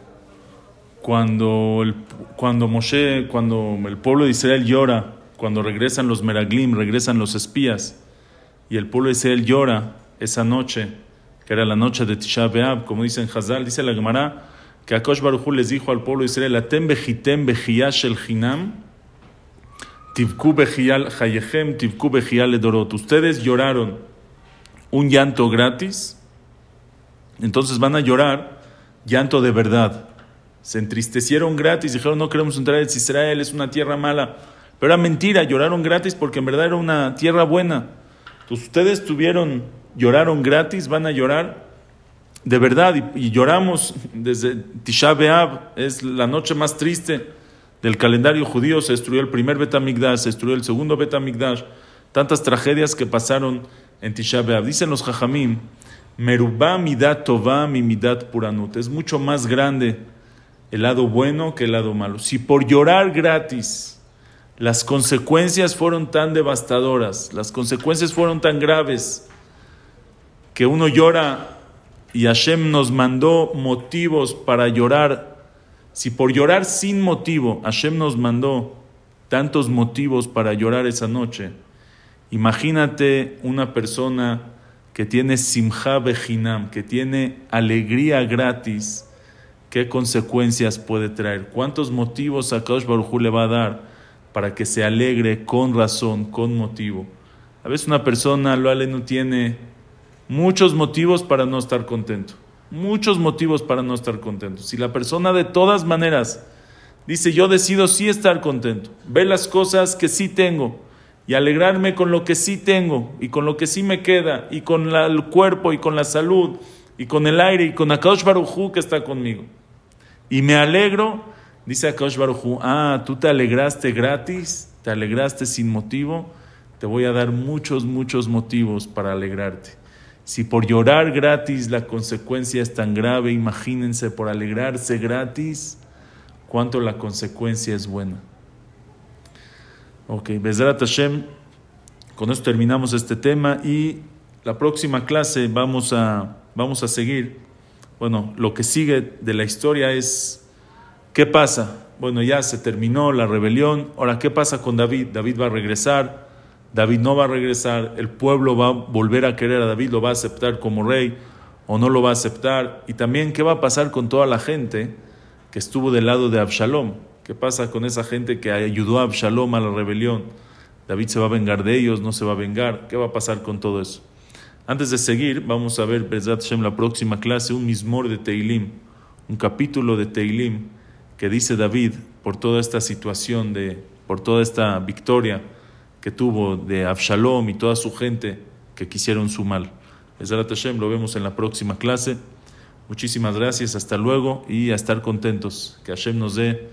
cuando, el, cuando Moshe, cuando el pueblo de Israel llora, cuando regresan los Meraglim, regresan los espías y el pueblo de Israel llora esa noche, que era la noche de Tisha B'Av, como dice en Hazal, dice la Gemara, que Akosh Baruj les dijo al pueblo de Israel, Atem el hinam. Ustedes lloraron un llanto gratis, entonces van a llorar llanto de verdad. Se entristecieron gratis, dijeron, no queremos entrar en Israel, es una tierra mala. Pero era mentira, lloraron gratis porque en verdad era una tierra buena. Ustedes tuvieron, lloraron gratis, van a llorar de verdad y, lloramos desde Tisha B'Av, es la noche más triste del calendario judío, se destruyó el primer Betamigdash, se destruyó el segundo Betamigdash, tantas tragedias que pasaron en Tisha B'Av. Dicen los Jajamim, Merubá midat tová mi puranut, es mucho más grande el lado bueno que el lado malo. Si por llorar gratis las consecuencias fueron tan devastadoras, las consecuencias fueron tan graves, que uno llora y Hashem nos mandó motivos para llorar. Si por llorar sin motivo Hashem nos mandó tantos motivos para llorar esa noche, imagínate una persona que tiene simha bejinam, que tiene alegría gratis, ¿qué consecuencias puede traer? ¿Cuántos motivos a Kaush Baruj le va a dar? para que se alegre con razón, con motivo. A veces una persona, lo ale, no tiene muchos motivos para no estar contento. Muchos motivos para no estar contento. Si la persona de todas maneras dice, yo decido sí estar contento, ve las cosas que sí tengo y alegrarme con lo que sí tengo y con lo que sí me queda y con el cuerpo y con la salud y con el aire y con Akadosh Baruj que está conmigo. Y me alegro, dice Akadosh Baruj ah, tú te alegraste gratis, te alegraste sin motivo, te voy a dar muchos, muchos motivos para alegrarte. Si por llorar gratis la consecuencia es tan grave, imagínense por alegrarse gratis, cuánto la consecuencia es buena. Ok, Bezrat Hashem, con esto terminamos este tema y la próxima clase vamos a, vamos a seguir. Bueno, lo que sigue de la historia es, ¿qué pasa? Bueno, ya se terminó la rebelión, ahora, ¿qué pasa con David? David va a regresar, David no va a regresar, el pueblo va a volver a querer a David, lo va a aceptar como rey o no lo va a aceptar, y también qué va a pasar con toda la gente que estuvo del lado de Absalom. ¿Qué pasa con esa gente que ayudó a Absalom a la rebelión? David se va a vengar de ellos, no se va a vengar. ¿Qué va a pasar con todo eso? Antes de seguir, vamos a ver, Bezrat Shem, la próxima clase, un mismor de Teilim, un capítulo de Teilim que dice David por toda esta situación, de, por toda esta victoria que tuvo de Absalom y toda su gente que quisieron su mal. Bezrat Hashem, lo vemos en la próxima clase. Muchísimas gracias, hasta luego y a estar contentos. Que Hashem nos dé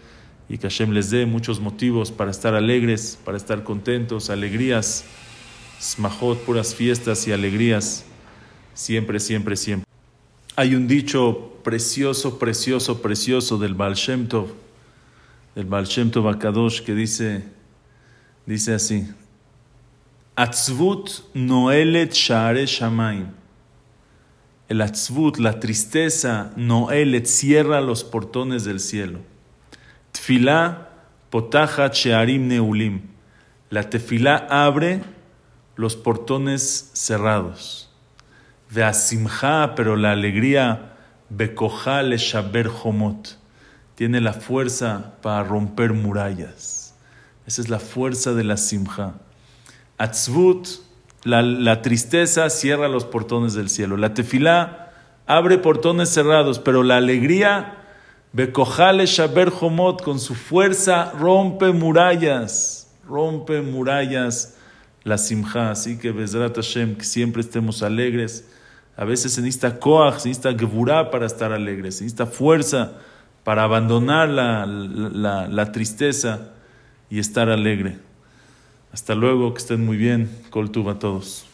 y que Hashem les dé muchos motivos para estar alegres, para estar contentos, alegrías, smajot, puras fiestas y alegrías, siempre, siempre, siempre. Hay un dicho precioso, precioso, precioso del Baal Shem Tov, del Baal Shem Tov Akadosh, que dice, dice así, Atzvut noelet share shamaim. El atzvut, la tristeza, noelet, cierra los portones del cielo. Tfilá potajat shearim neulim. La tefilá abre los portones cerrados. Veasimcha, pero la alegría, bekojá le shaber. Tiene la fuerza para romper murallas. Esa es la fuerza de la simcha. Atzvut, la, la tristeza cierra los portones del cielo. La tefilá abre portones cerrados, pero la alegría Bekojale Shaber Homot, con su fuerza rompe murallas, rompe murallas la simja. Así que Bezrat Hashem, que siempre estemos alegres. A veces se necesita koach, se necesita gevurah para estar alegres, se necesita fuerza para abandonar la, la, la tristeza y estar alegre. Hasta luego, que estén muy bien. Coltuba a todos.